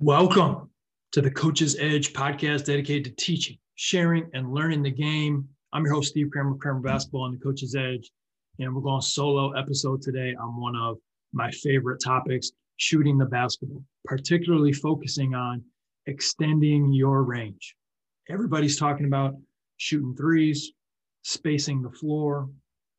Welcome to the Coach's Edge podcast dedicated to teaching, sharing, and learning the game. I'm your host, Steve Kramer, Kramer Basketball on the Coach's Edge, and we're going solo episode today on one of my favorite topics, shooting the basketball, particularly focusing on extending your range. Everybody's talking about shooting threes, spacing the floor.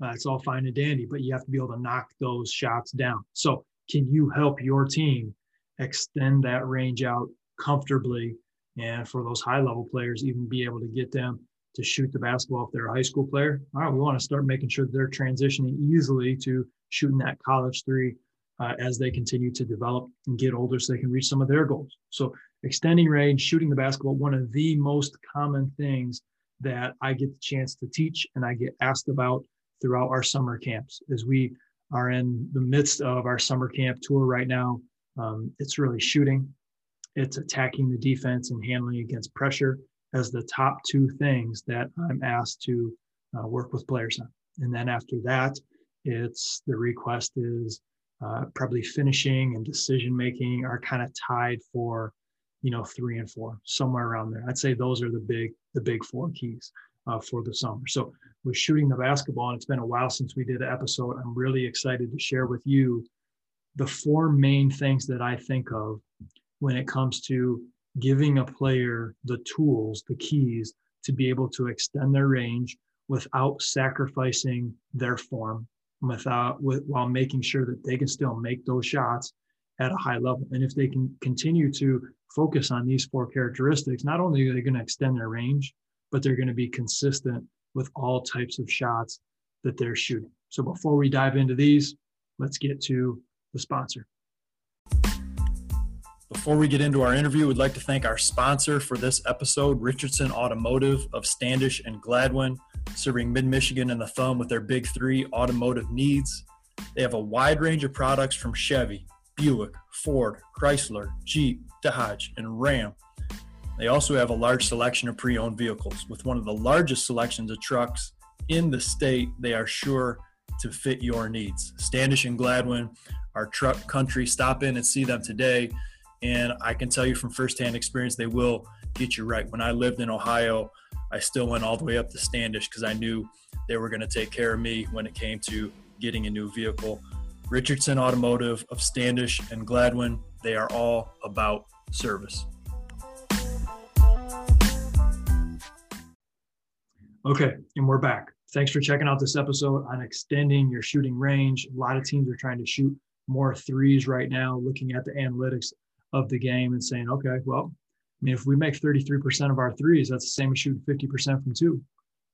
That's all fine and dandy, but you have to be able to knock those shots down. So, can you help your team extend that range out comfortably. And for those high level players, even be able to get them to shoot the basketball if they're a high school player. All right, we want to start making sure they're transitioning easily to shooting that college three uh, as they continue to develop and get older so they can reach some of their goals. So, extending range, shooting the basketball, one of the most common things that I get the chance to teach and I get asked about throughout our summer camps as we are in the midst of our summer camp tour right now. Um, it's really shooting, it's attacking the defense and handling against pressure as the top two things that I'm asked to uh, work with players on. And then after that, it's the request is uh, probably finishing and decision making are kind of tied for you know three and four somewhere around there. I'd say those are the big the big four keys uh, for the summer. So with shooting the basketball and it's been a while since we did an episode i'm really excited to share with you the four main things that I think of when it comes to giving a player the tools, the keys to be able to extend their range without sacrificing their form, without with, while making sure that they can still make those shots at a high level. And if they can continue to focus on these four characteristics, not only are they going to extend their range, but they're going to be consistent with all types of shots that they're shooting. So before we dive into these, let's get to the sponsor. Before we get into our interview, we'd like to thank our sponsor for this episode, Richardson Automotive of Standish and Gladwin, serving mid Michigan and the thumb with their big three automotive needs. They have a wide range of products from Chevy, Buick, Ford, Chrysler, Jeep, Dodge, and Ram. They also have a large selection of pre owned vehicles. With one of the largest selections of trucks in the state, they are sure to fit your needs. Standish and Gladwin our truck country. Stop in and see them today. And I can tell you from firsthand experience, they will get you right. When I lived in Ohio, I still went all the way up to Standish because I knew they were going to take care of me when it came to getting a new vehicle. Richardson Automotive of Standish and Gladwin, they are all about service. Okay, and we're back. Thanks for checking out this episode on extending your shooting range. A lot of teams are trying to shoot more threes right now, looking at the analytics of the game and saying, okay, well, I mean, if we make 33% of our threes, that's the same as shooting 50% from two.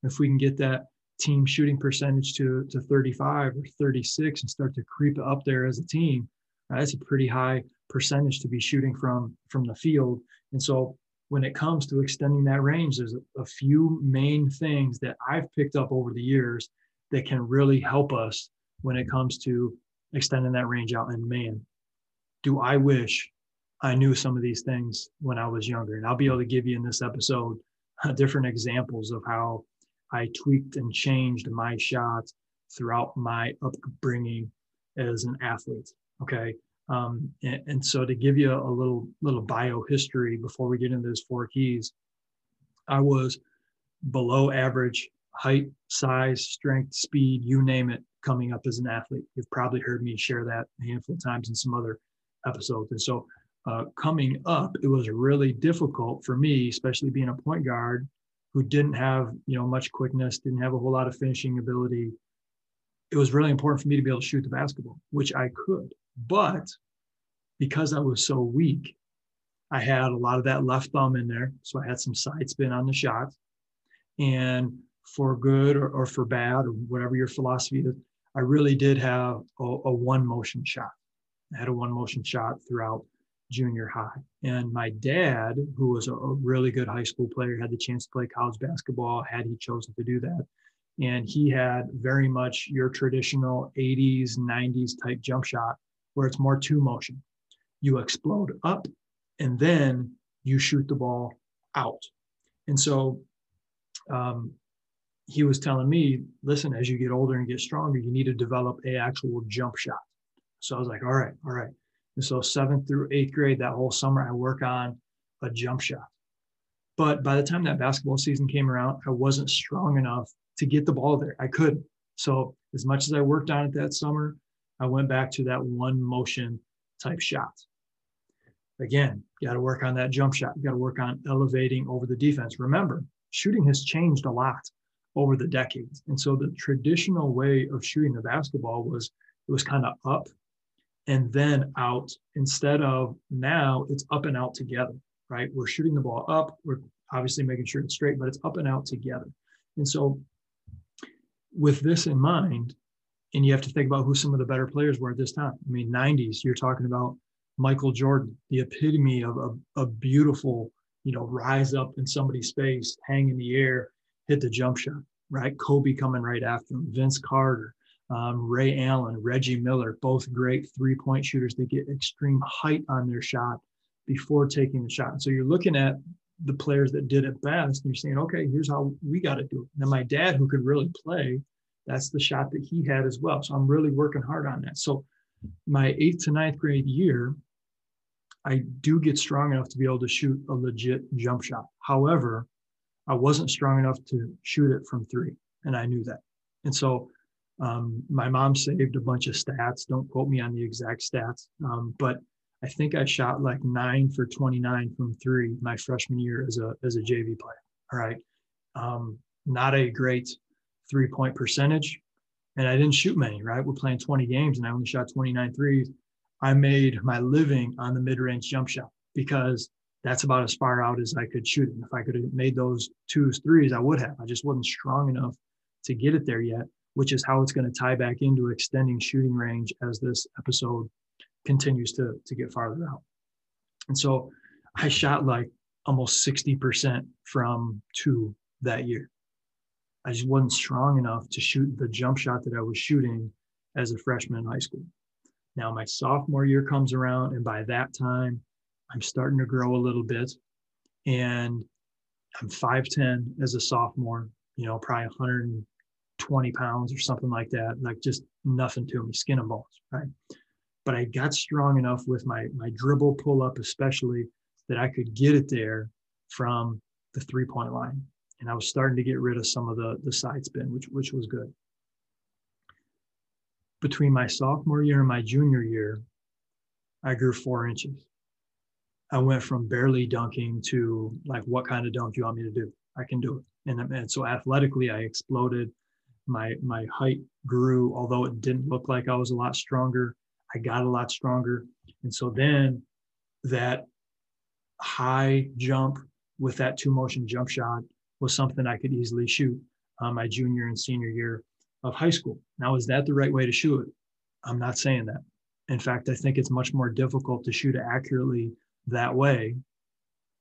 If we can get that team shooting percentage to, to 35 or 36 and start to creep up there as a team, uh, that's a pretty high percentage to be shooting from from the field. And so when it comes to extending that range, there's a, a few main things that I've picked up over the years that can really help us when it comes to extending that range out. And man, do I wish I knew some of these things when I was younger. And I'll be able to give you in this episode uh, different examples of how I tweaked and changed my shots throughout my upbringing as an athlete. Okay. Um, and, and, so to give you a little little bio history before we get into those four keys, I was below average height, size, strength, speed, you name it, coming up as an athlete. You've probably heard me share that a handful of times in some other episodes. And so, uh, coming up, it was really difficult for me, especially being a point guard who didn't have you know much quickness, didn't have a whole lot of finishing ability. It was really important for me to be able to shoot the basketball, which I could. But because I was so weak, I had a lot of that left thumb in there. So I had some side spin on the shot. And for good or, or for bad, or whatever your philosophy is, I really did have a, a one motion shot. I had a one motion shot throughout junior high. And my dad, who was a, really good high school player, had the chance to play college basketball had he chosen to do that. And he had very much your traditional 80s, 90s type jump shot where it's more two motion. You explode up and then you shoot the ball out. And so um, he was telling me, listen, as you get older and get stronger, you need to develop a actual jump shot. So I was like, all right, all right. And so seventh through eighth grade, that whole summer, I work on a jump shot. But by the time that basketball season came around, I wasn't strong enough to get the ball there. I couldn't. So as much as I worked on it that summer, I went back to that one motion type shot. Again, got to work on that jump shot. You got to work on elevating over the defense. Remember, shooting has changed a lot over the decades. And so the traditional way of shooting the basketball was it was kind of up and then out instead of now it's up and out together, right? We're shooting the ball up. We're obviously making sure it's straight, but it's up and out together. And so with this in mind, and you have to think about who some of the better players were at this time. I mean, 90s, you're talking about Michael Jordan, the epitome of a, a beautiful, you know, rise up in somebody's face, hang in the air, hit the jump shot, right? Kobe coming right after him, Vince Carter, um, Ray Allen, Reggie Miller, both great three point shooters. They get extreme height on their shot before taking the shot. So you're looking at the players that did it best, and you're saying, okay, here's how we got to do it. Now, my dad, who could really play, that's the shot that he had as well. So I'm really working hard on that. So my eighth to ninth grade year, I do get strong enough to be able to shoot a legit jump shot. However, I wasn't strong enough to shoot it from three, and I knew that. And so um, my mom saved a bunch of stats. Don't quote me on the exact stats, um, but I think I shot like nine for 29 from three my freshman year as a as a JV player. All right, um, not a great three point percentage, and I didn't shoot many. Right, we're playing 20 games, and I only shot 29 threes. I made my living on the mid range jump shot because that's about as far out as I could shoot it. If I could have made those twos, threes, I would have. I just wasn't strong enough to get it there yet, which is how it's going to tie back into extending shooting range as this episode continues to, to get farther out. And so I shot like almost 60% from two that year. I just wasn't strong enough to shoot the jump shot that I was shooting as a freshman in high school. Now, my sophomore year comes around, and by that time, I'm starting to grow a little bit. And I'm 5'10 as a sophomore, you know, probably 120 pounds or something like that, like just nothing to me, skin and bones, right? But I got strong enough with my my dribble pull up, especially that I could get it there from the three point line. And I was starting to get rid of some of the the side spin, which which was good. Between my sophomore year and my junior year, I grew four inches. I went from barely dunking to like, what kind of dunk you want me to do? I can do it. And, and so athletically, I exploded. My my height grew, although it didn't look like I was a lot stronger. I got a lot stronger. And so then that high jump with that two motion jump shot was something I could easily shoot on my junior and senior year of high school. Now, is that the right way to shoot it? I'm not saying that. In fact, I think it's much more difficult to shoot accurately that way,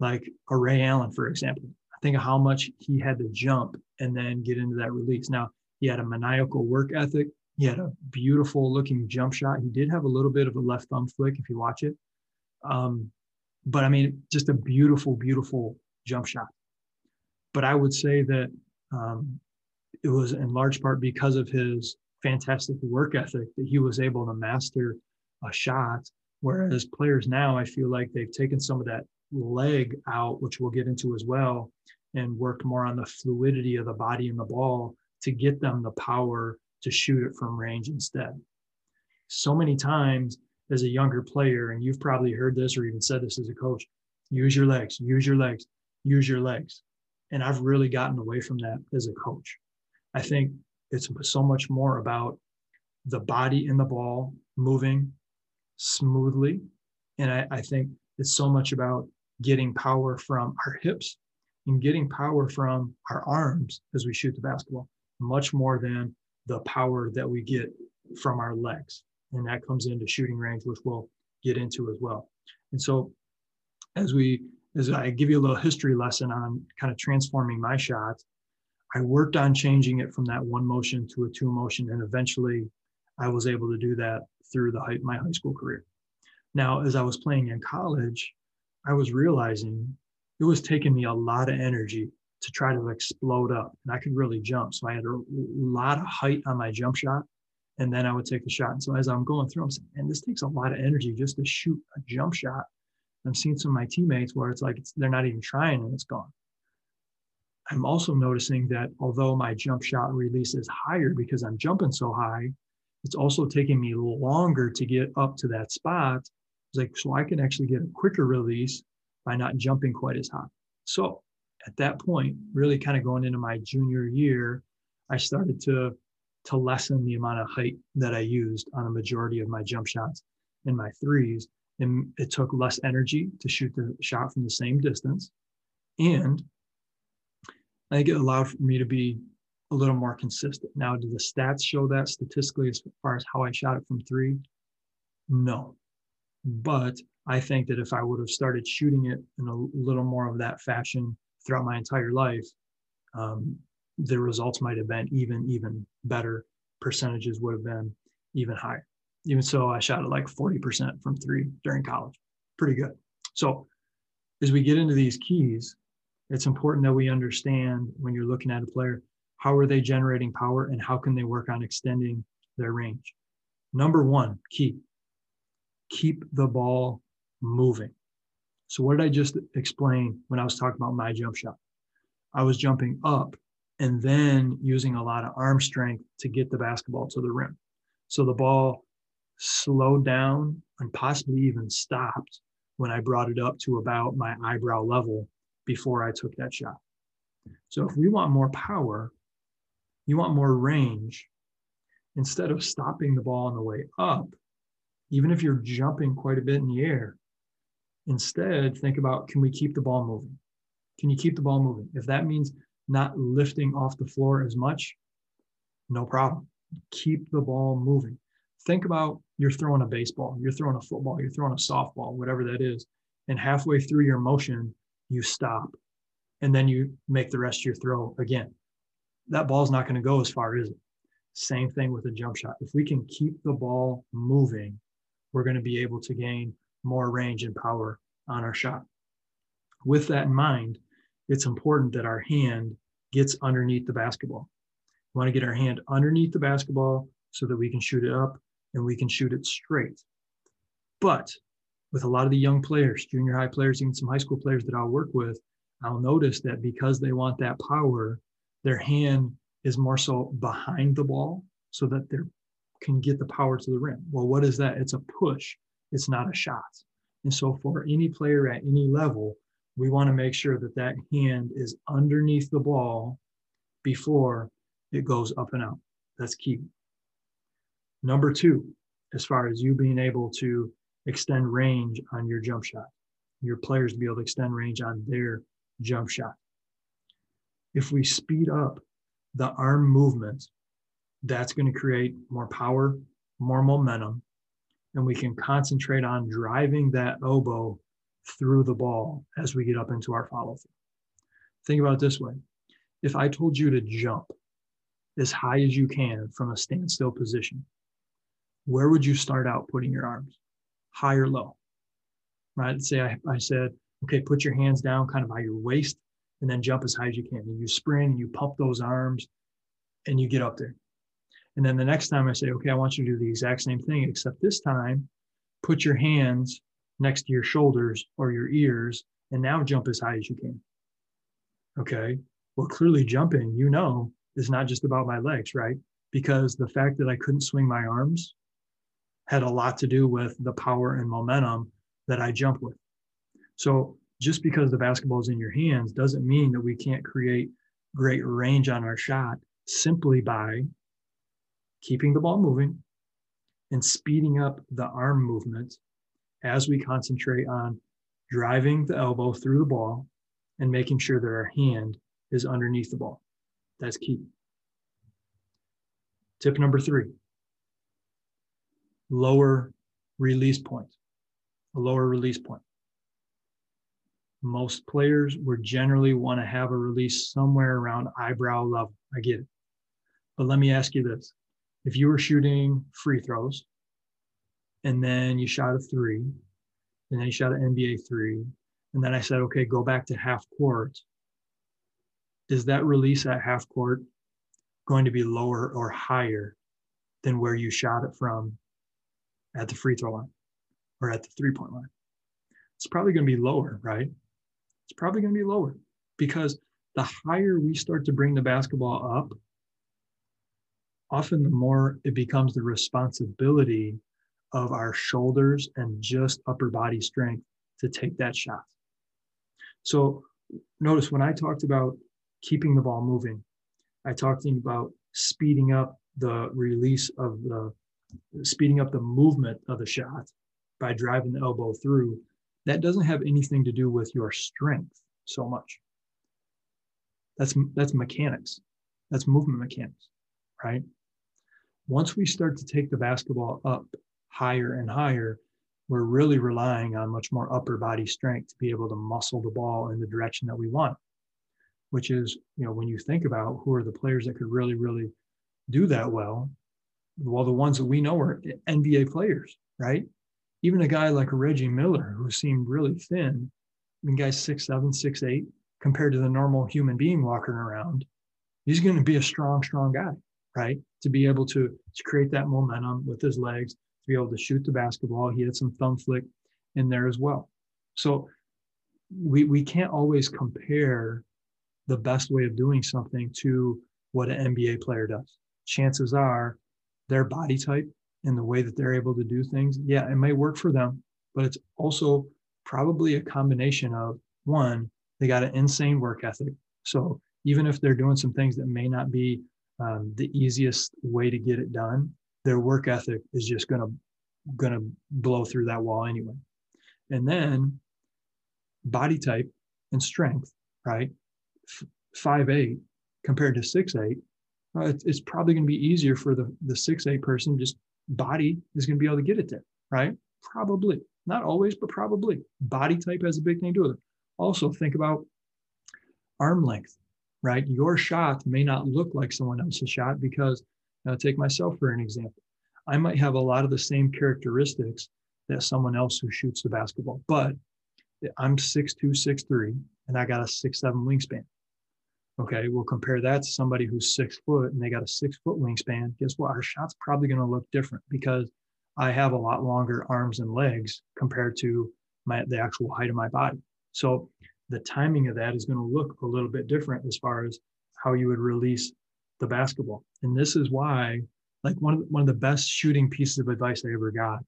like a Ray Allen, for example. I think of how much he had to jump and then get into that release. Now, he had a maniacal work ethic. He had a beautiful looking jump shot. He did have a little bit of a left thumb flick if you watch it. Um, but I mean, just a beautiful, beautiful jump shot. But I would say that um, it was in large part because of his fantastic work ethic that he was able to master a shot Whereas players now, I feel like they've taken some of that leg out, which we'll get into as well, and worked more on the fluidity of the body and the ball to get them the power to shoot it from range instead. So many times as a younger player, and you've probably heard this or even said this as a coach use your legs, use your legs, use your legs. And I've really gotten away from that as a coach. I think it's so much more about the body and the ball moving smoothly. And I, I think it's so much about getting power from our hips and getting power from our arms as we shoot the basketball, much more than the power that we get from our legs. And that comes into shooting range, which we'll get into as well. And so as we as I give you a little history lesson on kind of transforming my shot, I worked on changing it from that one motion to a two motion, and eventually I was able to do that through the high, my high school career. Now, as I was playing in college, I was realizing it was taking me a lot of energy to try to explode up, and I could really jump. So I had a lot of height on my jump shot, and then I would take the shot. And so as I'm going through, I'm saying, and this takes a lot of energy just to shoot a jump shot. I'm seeing some of my teammates where it's like it's, they're not even trying and it's gone. I'm also noticing that although my jump shot release is higher because I'm jumping so high, it's also taking me longer to get up to that spot. It's like, so I can actually get a quicker release by not jumping quite as high. So at that point, really kind of going into my junior year, I started to to lessen the amount of height that I used on a majority of my jump shots and my threes. And it took less energy to shoot the shot from the same distance. And I think it allowed for me to be a little more consistent. Now, do the stats show that statistically as far as how I shot it from three? No. But I think that if I would have started shooting it in a little more of that fashion throughout my entire life, um, the results might have been even, even better. Percentages would have been even higher. Even so, I shot it like 40% from three during college. Pretty good. So, as we get into these keys, it's important that we understand when you're looking at a player how are they generating power and how can they work on extending their range? Number one key. Keep the ball moving. So what did i just explain when i was talking about my jump shot? I was jumping up and then using a lot of arm strength to get the basketball to the rim. So the ball slowed down and possibly even stopped when i brought it up to about my eyebrow level before I took that shot. So if we want more power, you want more range, instead of stopping the ball on the way up, even if you're jumping quite a bit in the air, instead think about can we keep the ball moving? Can you keep the ball moving? If that means not lifting off the floor as much, no problem. Keep the ball moving. Think about you're throwing a baseball, you're throwing a football, you're throwing a softball, whatever that is. And halfway through your motion, you stop, and then you make the rest of your throw again. That ball's not going to go as far, is it? Same thing with a jump shot. If we can keep the ball moving, we're going to be able to gain more range and power on our shot. With that in mind, it's important that our hand gets underneath the basketball. We want to get our hand underneath the basketball so that we can shoot it up and we can shoot it straight. But with a lot of the young players, junior high players, even some high school players that I'll work with, I'll notice that because they want that power, their hand is more so behind the ball so that they can get the power to the rim. Well, what is that? It's a push, it's not a shot. And so for any player at any level, we want to make sure that that hand is underneath the ball before it goes up and out. That's key. Number two, as far as you being able to extend range on your jump shot, your players to be able to extend range on their jump shot. If we speed up the arm movement, that's going to create more power, more momentum, and we can concentrate on driving that elbow through the ball as we get up into our follow through. Think about it this way if I told you to jump as high as you can from a standstill position, where would you start out putting your arms? high or low, right? Say I, I said, okay, put your hands down kind of by your waist and then jump as high as you can. And you sprint and you pump those arms and you get up there. And then the next time I say, okay, I want you to do the exact same thing, except this time, put your hands next to your shoulders or your ears and now jump as high as you can. Okay. Well, clearly jumping, you know, is not just about my legs, right? Because the fact that I couldn't swing my arms had a lot to do with the power and momentum that I jump with. So just because the basketball is in your hands doesn't mean that we can't create great range on our shot simply by keeping the ball moving and speeding up the arm movement as we concentrate on driving the elbow through the ball and making sure that our hand is underneath the ball. That's key. Tip number three lower release point, a lower release point. Most players would generally want to have a release somewhere around eyebrow level. I get it. But let me ask you this. If you were shooting free throws and then you shot a three, and then you shot an NBA three, and then I said, okay, go back to half court. Is that release at half court going to be lower or higher than where you shot it from at the free throw line or at the three point line. It's probably going to be lower, right? It's probably going to be lower because the higher we start to bring the basketball up, often the more it becomes the responsibility of our shoulders and just upper body strength to take that shot. So notice when I talked about keeping the ball moving, I talked about speeding up the release of the speeding up the movement of the shot by driving the elbow through. That doesn't have anything to do with your strength so much. That's that's mechanics. That's movement mechanics, right? Once we start to take the basketball up higher and higher, we're really relying on much more upper body strength to be able to muscle the ball in the direction that we want. Which is, you know, when you think about who are the players that could really, really do that well, well, the ones that we know are NBA players, right? Even a guy like Reggie Miller, who seemed really thin, I mean, guy's six seven, six eight, compared to the normal human being walking around, he's going to be a strong, strong guy, right? To be able to, to create that momentum with his legs, to be able to shoot the basketball. He had some thumb flick in there as well. So we, we can't always compare the best way of doing something to what an NBA player does. Chances are their body type and the way that they're able to do things, yeah, it may work for them, but it's also probably a combination of one, they got an insane work ethic. So even if they're doing some things that may not be um, the easiest way to get it done, their work ethic is just gonna gonna blow through that wall anyway. And then body type and strength, right? Five eight compared to six eight, uh, it's, it's probably going to be easier for the the six eight person. Just body is going to be able to get it there, right? Probably not always, but probably. Body type has a big thing to do with it. Also, think about arm length, right? Your shot may not look like someone else's shot because, now take myself for an example. I might have a lot of the same characteristics that someone else who shoots the basketball, but I'm 6'2, 6'3, and I got a 6'7 wingspan. Okay, we'll compare that to somebody who's six foot and they got a six foot wingspan. Guess what? Our shot's probably going to look different because I have a lot longer arms and legs compared to my the actual height of my body. So the timing of that is going to look a little bit different as far as how you would release the basketball. And this is why, like one of the, one of the best shooting pieces of advice I ever got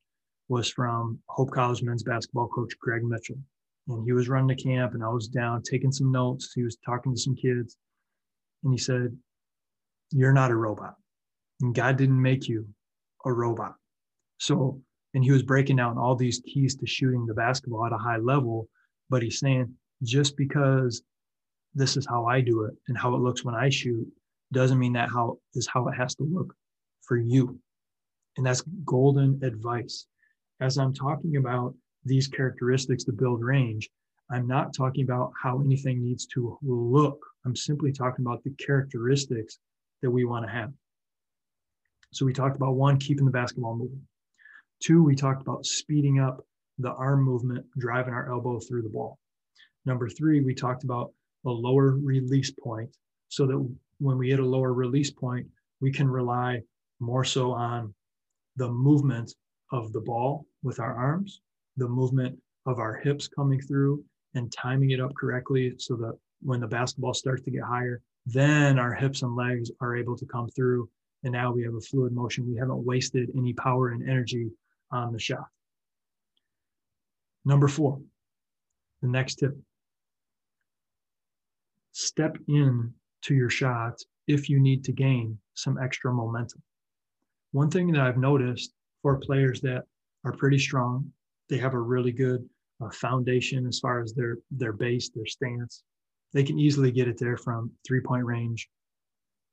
was from Hope College men's basketball coach Greg Mitchell and he was running the camp and I was down taking some notes. He was talking to some kids and he said, You're not a robot. And God didn't make you a robot. So, and he was breaking down all these keys to shooting the basketball at a high level. But he's saying, just because this is how I do it and how it looks when I shoot doesn't mean that how is how it has to look for you. And that's golden advice. As I'm talking about these characteristics to build range. I'm not talking about how anything needs to look. I'm simply talking about the characteristics that we want to have. So we talked about one, keeping the basketball moving. Two, we talked about speeding up the arm movement, driving our elbow through the ball. Number three, we talked about a lower release point so that when we hit a lower release point, we can rely more so on the movement of the ball with our arms the movement of our hips coming through and timing it up correctly so that when the basketball starts to get higher, then our hips and legs are able to come through. And now we have a fluid motion. We haven't wasted any power and energy on the shot. Number four, the next tip step in to your shot if you need to gain some extra momentum. One thing that I've noticed for players that are pretty strong they have a really good uh, foundation as far as their their base, their stance. They can easily get it there from three point range.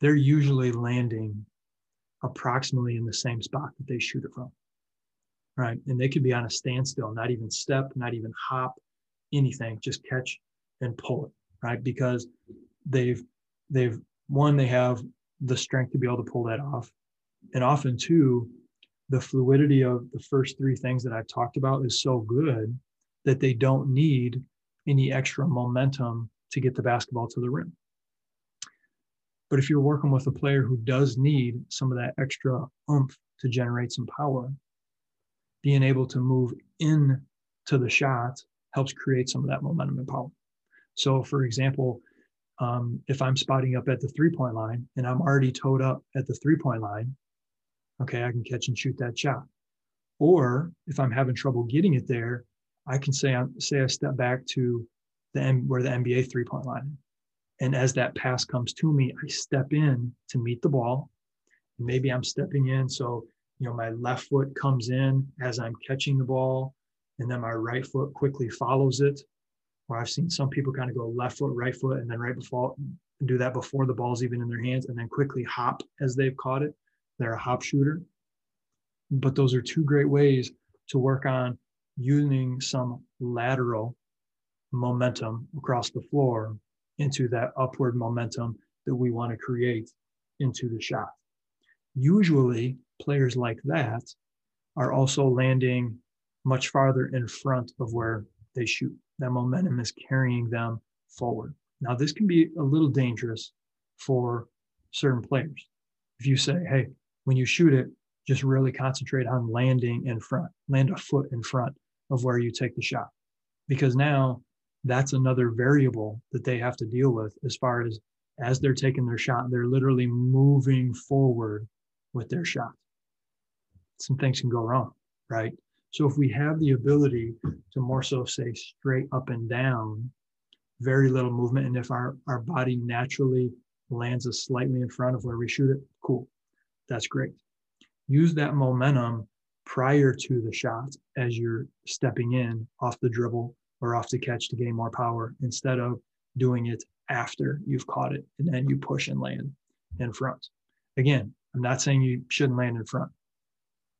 They're usually landing approximately in the same spot that they shoot it from. Right. And they could be on a standstill, not even step, not even hop, anything, just catch and pull it. Right. Because they've they've one, they have the strength to be able to pull that off. And often two, the fluidity of the first three things that I've talked about is so good that they don't need any extra momentum to get the basketball to the rim. But if you're working with a player who does need some of that extra oomph to generate some power, being able to move in to the shot helps create some of that momentum and power. So, for example, um, if I'm spotting up at the three point line and I'm already towed up at the three point line, okay, I can catch and shoot that shot. Or if I'm having trouble getting it there, I can say I say I step back to the M, where the NBA three point line, and as that pass comes to me, I step in to meet the ball. Maybe I'm stepping in so you know my left foot comes in as I'm catching the ball, and then my right foot quickly follows it. Or I've seen some people kind of go left foot, right foot, and then right before do that before the ball's even in their hands, and then quickly hop as they've caught it. They're a hop shooter. But those are two great ways to work on using some lateral momentum across the floor into that upward momentum that we want to create into the shot. Usually, players like that are also landing much farther in front of where they shoot. That momentum is carrying them forward. Now, this can be a little dangerous for certain players. If you say, hey, when you shoot it, just really concentrate on landing in front, land a foot in front of where you take the shot. Because now that's another variable that they have to deal with as far as as they're taking their shot, they're literally moving forward with their shot. Some things can go wrong, right? So if we have the ability to more so say straight up and down, very little movement, and if our, our body naturally lands us slightly in front of where we shoot it, cool. That's great. Use that momentum prior to the shot as you're stepping in off the dribble or off the catch to gain more power instead of doing it after you've caught it and then you push and land in front. Again, I'm not saying you shouldn't land in front.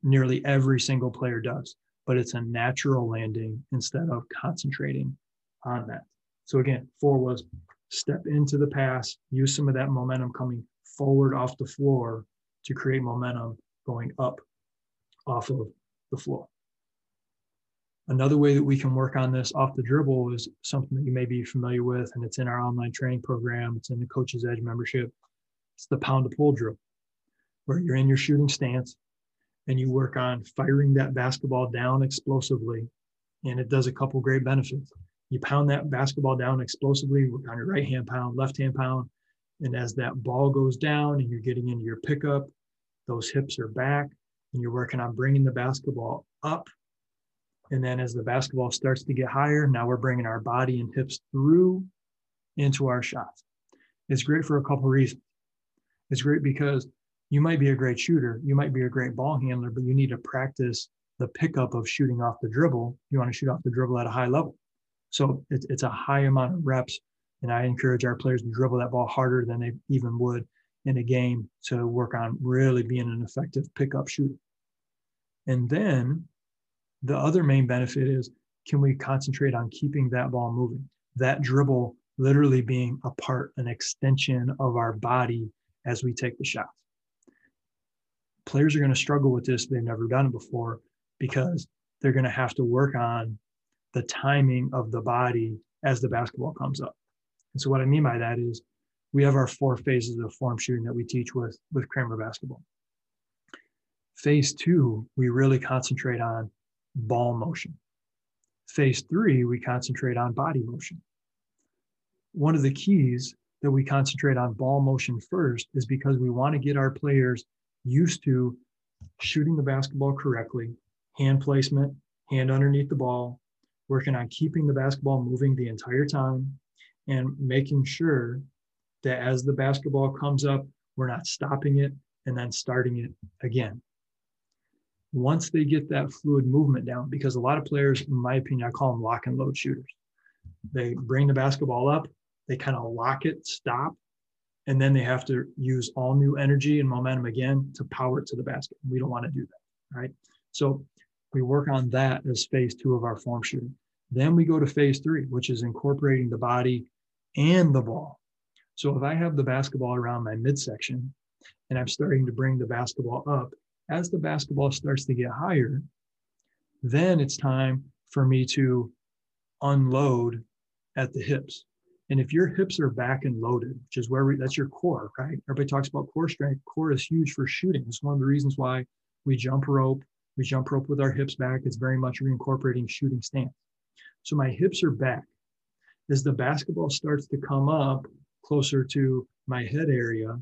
Nearly every single player does, but it's a natural landing instead of concentrating on that. So again, four was step into the pass, use some of that momentum coming forward off the floor to create momentum going up off of the floor. Another way that we can work on this off the dribble is something that you may be familiar with, and it's in our online training program. It's in the Coach's Edge membership. It's the pound to pull drill, where you're in your shooting stance and you work on firing that basketball down explosively. And it does a couple great benefits. You pound that basketball down explosively on your right hand pound, left hand pound. And as that ball goes down and you're getting into your pickup, those hips are back and you're working on bringing the basketball up and then as the basketball starts to get higher, now we're bringing our body and hips through into our shots. It's great for a couple reasons. It's great because you might be a great shooter, you might be a great ball handler, but you need to practice the pickup of shooting off the dribble. You want to shoot off the dribble at a high level. So it's, it's a high amount of reps. And I encourage our players to dribble that ball harder than they even would in a game to work on really being an effective pickup shooter. And then the other main benefit is can we concentrate on keeping that ball moving? That dribble literally being a part, an extension of our body as we take the shot. Players are going to struggle with this. They've never done it before because they're going to have to work on the timing of the body as the basketball comes up. And so, what I mean by that is we have our four phases of form shooting that we teach with, with Kramer basketball. Phase two, we really concentrate on ball motion. Phase three, we concentrate on body motion. One of the keys that we concentrate on ball motion first is because we want to get our players used to shooting the basketball correctly, hand placement, hand underneath the ball, working on keeping the basketball moving the entire time, and making sure that as the basketball comes up, we're not stopping it and then starting it again once they get that fluid movement down, because a lot of players, in my opinion, I call them lock and load shooters. They bring the basketball up, they kind of lock it, stop, and then they have to use all new energy and momentum again to power it to the basket. We don't want to do that, right? So we work on that as phase two of our form shooting. Then we go to phase three, which is incorporating the body and the ball. So if I have the basketball around my midsection and I'm starting to bring the basketball up, as the basketball starts to get higher, then it's time for me to unload at the hips. And if your hips are back and loaded, which is where we, that's your core, right? Everybody talks about core strength. Core is huge for shooting. It's one of the reasons why we jump rope. We jump rope with our hips back. It's very much reincorporating shooting stance. So my hips are back. As the basketball starts to come up closer to my head area,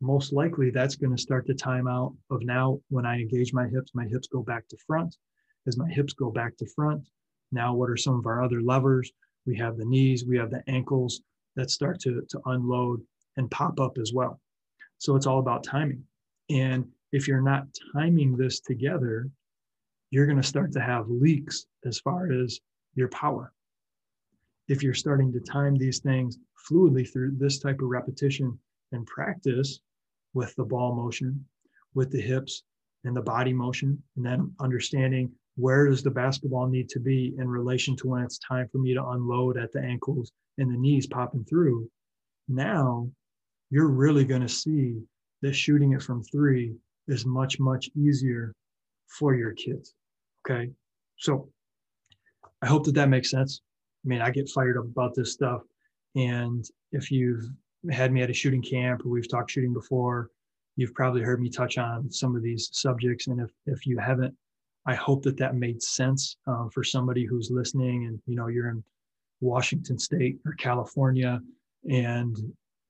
most likely that's going to start the timeout of now when I engage my hips, my hips go back to front. As my hips go back to front, now what are some of our other levers? We have the knees, we have the ankles that start to, to unload and pop up as well. So it's all about timing. And if you're not timing this together, you're going to start to have leaks as far as your power. If you're starting to time these things fluidly through this type of repetition and practice with the ball motion, with the hips and the body motion, and then understanding where does the basketball need to be in relation to when it's time for me to unload at the ankles and the knees popping through. Now you're really going to see that shooting it from three is much, much easier for your kids. Okay. So I hope that that makes sense. I mean, I get fired up about this stuff. And if you've had me at a shooting camp or we've talked shooting before, you've probably heard me touch on some of these subjects. And if, if you haven't, I hope that that made sense um, for somebody who's listening and, you know, you're in Washington State or California and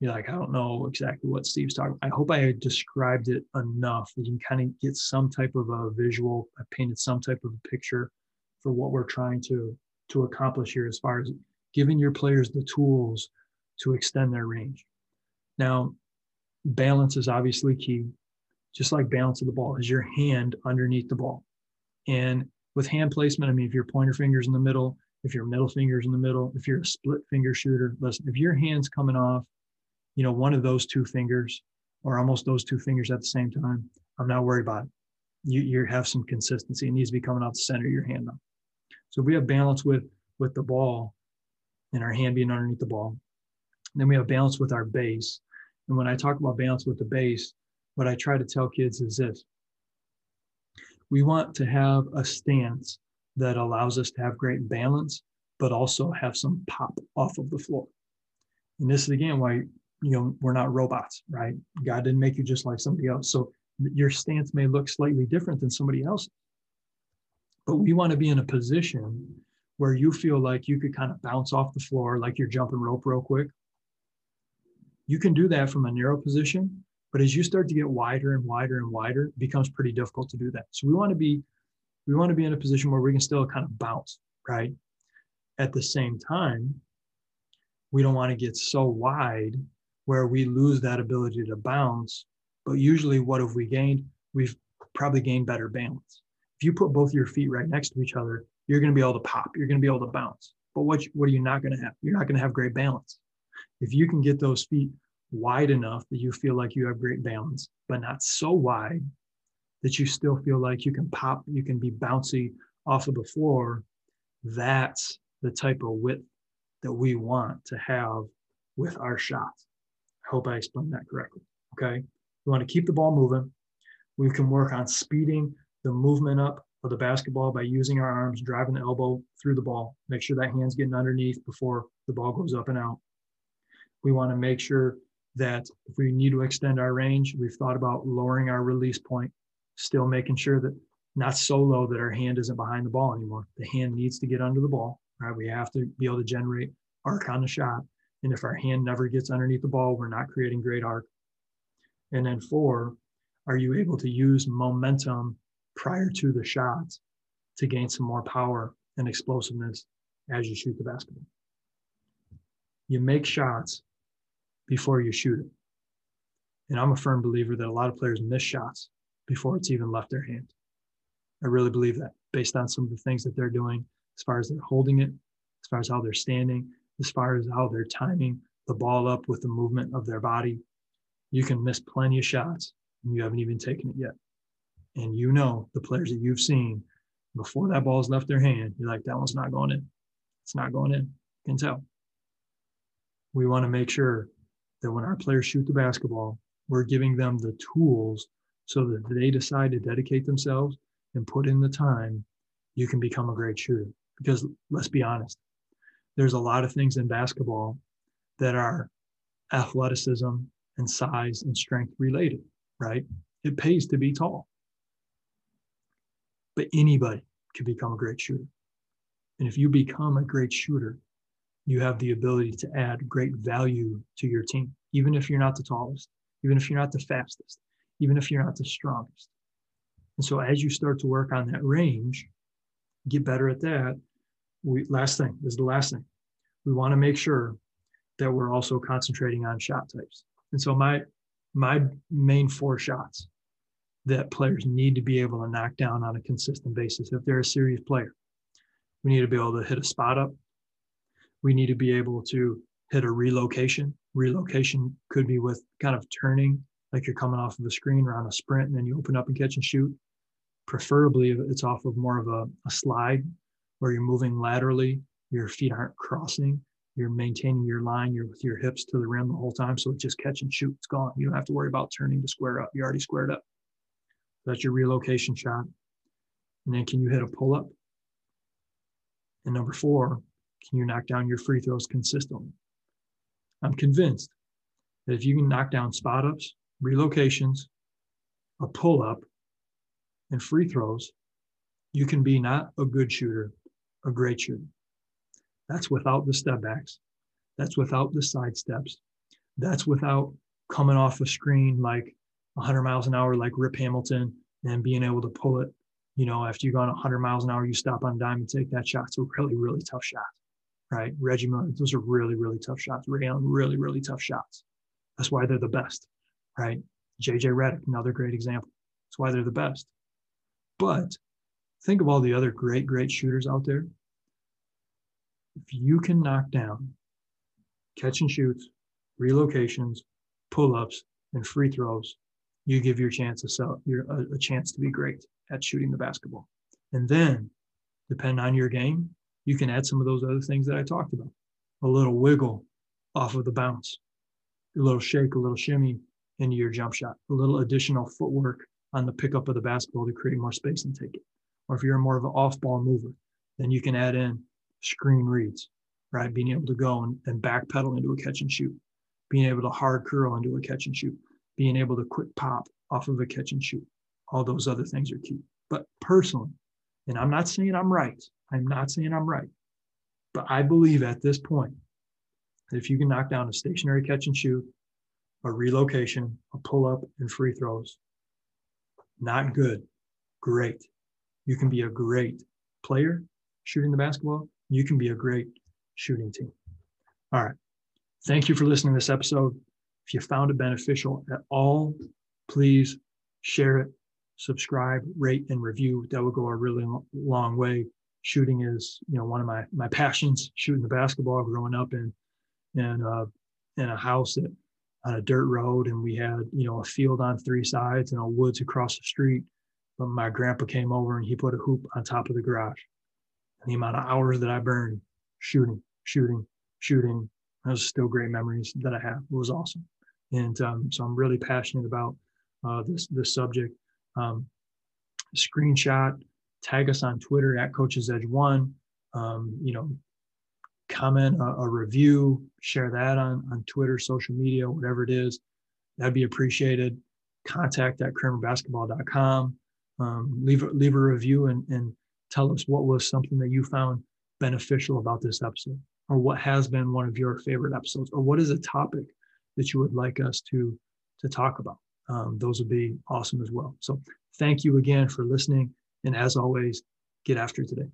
you're like, I don't know exactly what Steve's talking. I hope I described it enough that you can kind of get some type of a visual. I painted some type of a picture for what we're trying to to accomplish here as far as giving your players the tools to extend their range. Now, balance is obviously key. Just like balance of the ball is your hand underneath the ball. And with hand placement, I mean, if your pointer finger's in the middle, if your middle finger's in the middle, if you're a split finger shooter, listen, if your hand's coming off, you know, one of those two fingers or almost those two fingers at the same time, I'm not worried about it. You, you have some consistency. It needs to be coming off the center of your hand though. So we have balance with with the ball and our hand being underneath the ball. Then we have balance with our base. And when I talk about balance with the base, what I try to tell kids is this we want to have a stance that allows us to have great balance, but also have some pop off of the floor. And this is again why you know we're not robots, right? God didn't make you just like somebody else. So your stance may look slightly different than somebody else. But we want to be in a position where you feel like you could kind of bounce off the floor like you're jumping rope real quick. You can do that from a narrow position, but as you start to get wider and wider and wider, it becomes pretty difficult to do that. So we want to be we want to be in a position where we can still kind of bounce, right? At the same time, we don't want to get so wide where we lose that ability to bounce. But usually, what have we gained? We've probably gained better balance. You put both your feet right next to each other, you're going to be able to pop. You're going to be able to bounce. But what, what are you not going to have? You're not going to have great balance. If you can get those feet wide enough that you feel like you have great balance, but not so wide that you still feel like you can pop, you can be bouncy off of the floor. That's the type of width that we want to have with our shots. I hope I explained that correctly. Okay. We want to keep the ball moving. We can work on speeding the movement up of the basketball by using our arms, driving the elbow through the ball. Make sure that hand's getting underneath before the ball goes up and out. We want to make sure that if we need to extend our range, we've thought about lowering our release point, still making sure that not so low that our hand isn't behind the ball anymore. The hand needs to get under the ball, right? We have to be able to generate arc on the shot. And if our hand never gets underneath the ball, we're not creating great arc. And then four, are you able to use momentum prior to the shot to gain some more power and explosiveness as you shoot the basketball? You make shots before you shoot it. And I'm a firm believer that a lot of players miss shots before it's even left their hand. I really believe that based on some of the things that they're doing, as far as they're holding it, as far as how they're standing, as far as how they're timing the ball up with the movement of their body. You can miss plenty of shots and you haven't even taken it yet. And you know the players that you've seen before that ball's left their hand, you're like, that one's not going in. It's not going in. You can tell. We want to make sure that when our players shoot the basketball, we're giving them the tools so that they decide to dedicate themselves and put in the time, you can become a great shooter. Because let's be honest, there's a lot of things in basketball that are athleticism and size and strength related, right? It pays to be tall. But anybody can become a great shooter. And if you become a great shooter, you have the ability to add great value to your team, even if you're not the tallest, even if you're not the fastest, even if you're not the strongest. And so as you start to work on that range, get better at that. We last thing is the last thing. We want to make sure that we're also concentrating on shot types. And so my my main four shots that players need to be able to knock down on a consistent basis if they're a serious player. We need to be able to hit a spot up. We need to be able to hit a relocation. Relocation could be with kind of turning, like you're coming off of a screen or on a sprint, and then you open up and catch and shoot. Preferably, it's off of more of a, a slide where you're moving laterally, your feet aren't crossing, you're maintaining your line, you're with your hips to the rim the whole time. So it's just catch and shoot, it's gone. You don't have to worry about turning to square up. You're already squared up. That's your relocation shot. And then can you hit a pull up? And number four, can you knock down your free throws consistently? I'm convinced that if you can knock down spot ups, relocations, a pull up, and free throws, you can be not a good shooter, a great shooter. That's without the step backs. That's without the side steps. That's without coming off a screen like 100 miles an hour like Rip Hamilton and being able to pull it. You know, after you've gone 100 miles an hour, you stop on dime and take that shot. It's a really, really tough shot, right? Reggie Miller, those are really, really tough shots. Ray Allen, really, really tough shots. That's why they're the best, right? JJ Redick, another great example. That's why they're the best. But think of all the other great, great shooters out there. If you can knock down catch and shoots, relocations, pull ups, and free throws you give your chance a, sell, your, a, a chance to be great at shooting the basketball. And then, depend on your game, you can add some of those other things that I talked about. A little wiggle off of the bounce, a little shake, a little shimmy into your jump shot, a little additional footwork on the pickup of the basketball to create more space and take it. Or if you're more of an off ball mover, then you can add in screen reads, right? Being able to go and, and backpedal into a catch and shoot, being able to hard curl into a catch and shoot being able to quick pop off of a catch and shoot. All those other things are key. But personally, and I'm not saying I'm right, I'm not saying I'm right, but I believe at this point that if you can knock down a stationary catch and shoot, a relocation, a pull up, and free throws, not good, great. You can be a great player shooting the basketball. You can be a great shooting team. All right. Thank you for listening to this episode. If you found it beneficial at all, please share it, subscribe, rate, and review. That would go a really long way. Shooting is, you know, one of my my passions. Shooting the basketball, growing up in in uh, in a house that on a dirt road, and we had you know a field on three sides and a woods across the street. But my grandpa came over and he put a hoop on top of the garage. And the amount of hours that I burned shooting, shooting, shooting, those are still great memories that I have. It was awesome. And um, so I'm really passionate about uh, this, this subject. Um, screenshot, tag us on Twitter at Coaches Edge One. Um, you know, comment a, a, review, share that on, on Twitter, social media, whatever it is. That'd be appreciated. Contact at kramerbasketball.com. Um, leave, a, leave a review and, and tell us what was something that you found beneficial about this episode or what has been one of your favorite episodes or what is a topic that you would like us to to talk about. Um, those would be awesome as well. So thank you again for listening. And as always, get after today.